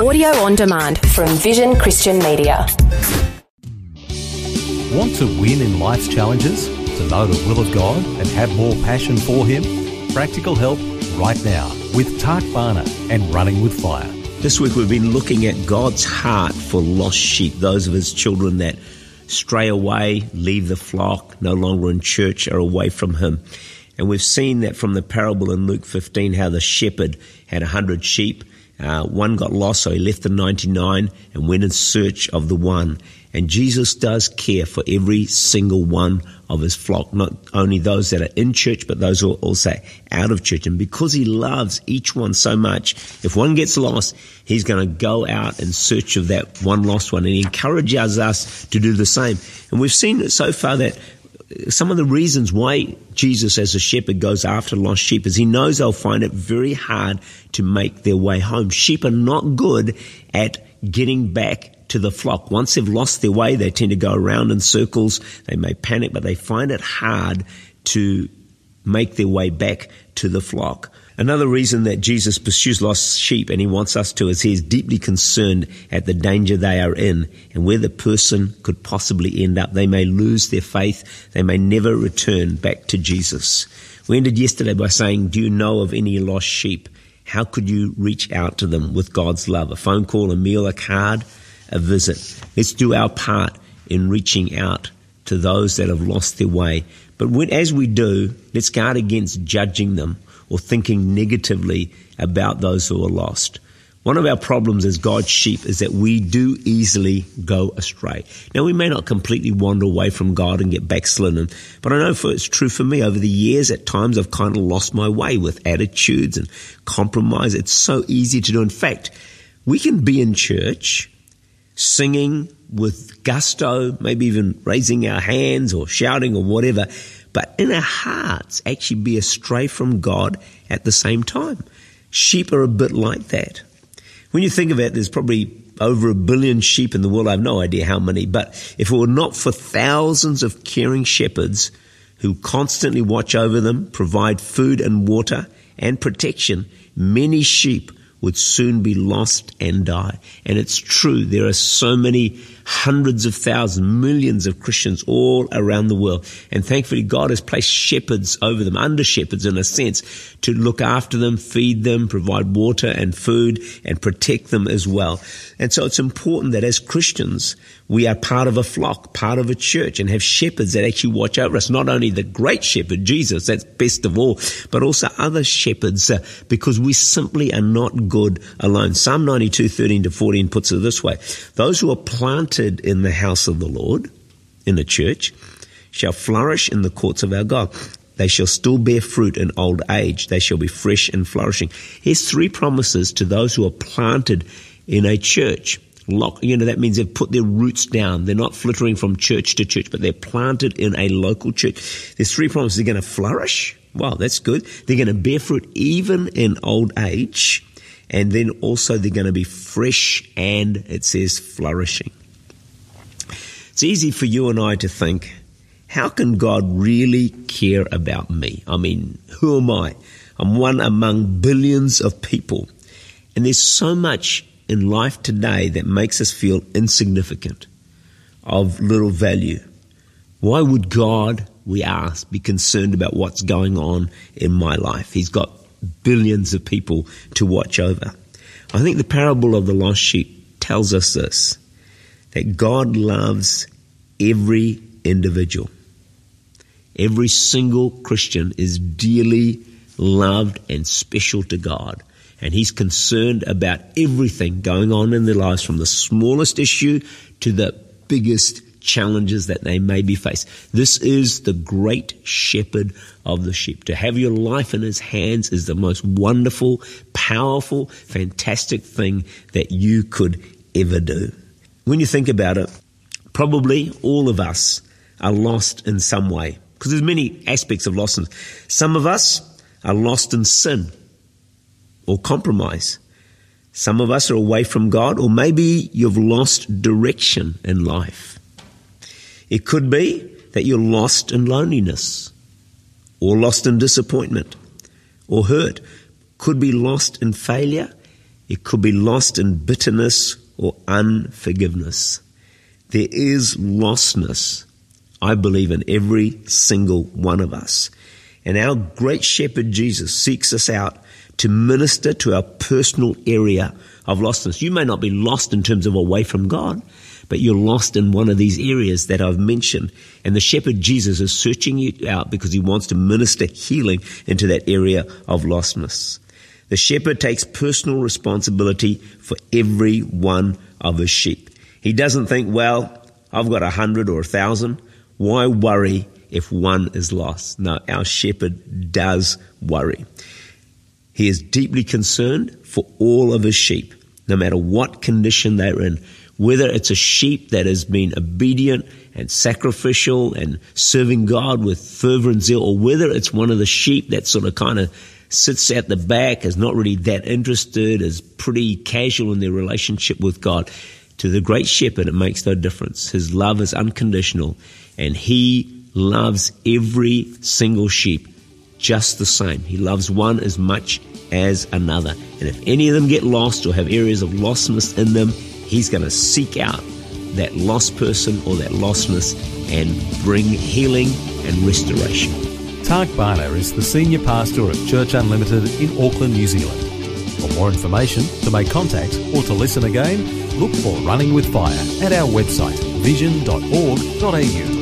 Audio on demand from Vision Christian Media. Want to win in life's challenges? To know the will of God and have more passion for Him? Practical help right now with Tak Bhana and Running with Fire. This week we've been looking at God's heart for lost sheep, those of His children that stray away, leave the flock, no longer in church, are away from Him. And we've seen that from the parable in Luke 15, how the shepherd had a hundred sheep. Uh, one got lost, so he left the 99 and went in search of the one. And Jesus does care for every single one of his flock, not only those that are in church, but those who are also out of church. And because he loves each one so much, if one gets lost, he's going to go out in search of that one lost one. And he encourages us to do the same. And we've seen so far that some of the reasons why Jesus as a shepherd goes after lost sheep is he knows they'll find it very hard to make their way home. Sheep are not good at getting back to the flock. Once they've lost their way, they tend to go around in circles. They may panic, but they find it hard to make their way back to the flock. Another reason that Jesus pursues lost sheep and he wants us to is he is deeply concerned at the danger they are in and where the person could possibly end up. They may lose their faith. They may never return back to Jesus. We ended yesterday by saying, do you know of any lost sheep? How could you reach out to them with God's love? A phone call, a meal, a card, a visit. Let's do our part in reaching out to those that have lost their way. But when, as we do, let's guard against judging them or thinking negatively about those who are lost. One of our problems as God's sheep is that we do easily go astray. Now, we may not completely wander away from God and get backslidden, but I know for, it's true for me. Over the years, at times, I've kind of lost my way with attitudes and compromise. It's so easy to do. In fact, we can be in church singing with gusto, maybe even raising our hands or shouting or whatever, but in our hearts actually be astray from God at the same time. Sheep are a bit like that. When you think of it, there's probably over a billion sheep in the world. I have no idea how many, but if it were not for thousands of caring shepherds who constantly watch over them, provide food and water and protection, many sheep would soon be lost and die. And it's true, there are so many hundreds of thousands, millions of Christians all around the world. And thankfully, God has placed shepherds over them, under shepherds in a sense, to look after them, feed them, provide water and food, and protect them as well. And so it's important that as Christians, we are part of a flock, part of a church, and have shepherds that actually watch over us. Not only the great shepherd, Jesus, that's best of all, but also other shepherds, uh, because we simply are not good alone. Psalm 92, 13 to 14 puts it this way. Those who are planted in the house of the Lord, in the church, shall flourish in the courts of our God. They shall still bear fruit in old age. They shall be fresh and flourishing. Here's three promises to those who are planted in a church. Lock, you know, that means they've put their roots down. They're not flittering from church to church, but they're planted in a local church. There's three promises. They're going to flourish. Wow, that's good. They're going to bear fruit even in old age. And then also they're going to be fresh and it says flourishing. It's easy for you and I to think, how can God really care about me? I mean, who am I? I'm one among billions of people. And there's so much in life today that makes us feel insignificant, of little value. Why would God, we ask, be concerned about what's going on in my life? He's got billions of people to watch over. I think the parable of the lost sheep tells us this that God loves every individual. Every single Christian is dearly loved and special to God. And He's concerned about everything going on in their lives from the smallest issue to the biggest challenges that they may be faced. This is the great shepherd of the sheep. To have your life in his hands is the most wonderful, powerful, fantastic thing that you could ever do. When you think about it, probably all of us are lost in some way because there's many aspects of lostness. Some of us are lost in sin or compromise. Some of us are away from God, or maybe you've lost direction in life. It could be that you're lost in loneliness, or lost in disappointment, or hurt. Could be lost in failure, It could be lost in bitterness or unforgiveness. There is lostness, I believe, in every single one of us. And our great shepherd Jesus seeks us out to minister to our personal area of lostness. You may not be lost in terms of away from God, but you're lost in one of these areas that I've mentioned. And the shepherd Jesus is searching you out because he wants to minister healing into that area of lostness. The shepherd takes personal responsibility for every one of his sheep. He doesn't think, well, I've got a hundred or a thousand. Why worry if one is lost? No, our shepherd does worry. He is deeply concerned for all of his sheep, no matter what condition they're in. Whether it's a sheep that has been obedient and sacrificial and serving God with fervor and zeal, or whether it's one of the sheep that sort of kind of sits at the back, is not really that interested, is pretty casual in their relationship with God. To the great shepherd, it makes no difference. His love is unconditional, and he loves every single sheep just the same. He loves one as much as another. And if any of them get lost or have areas of lostness in them, he's going to seek out that lost person or that lostness and bring healing and restoration. Tak Bhana is the Senior Pastor at Church Unlimited in Auckland, New Zealand. For more information, to make contact, or to listen again, look for Running with Fire at our website vision.org.au.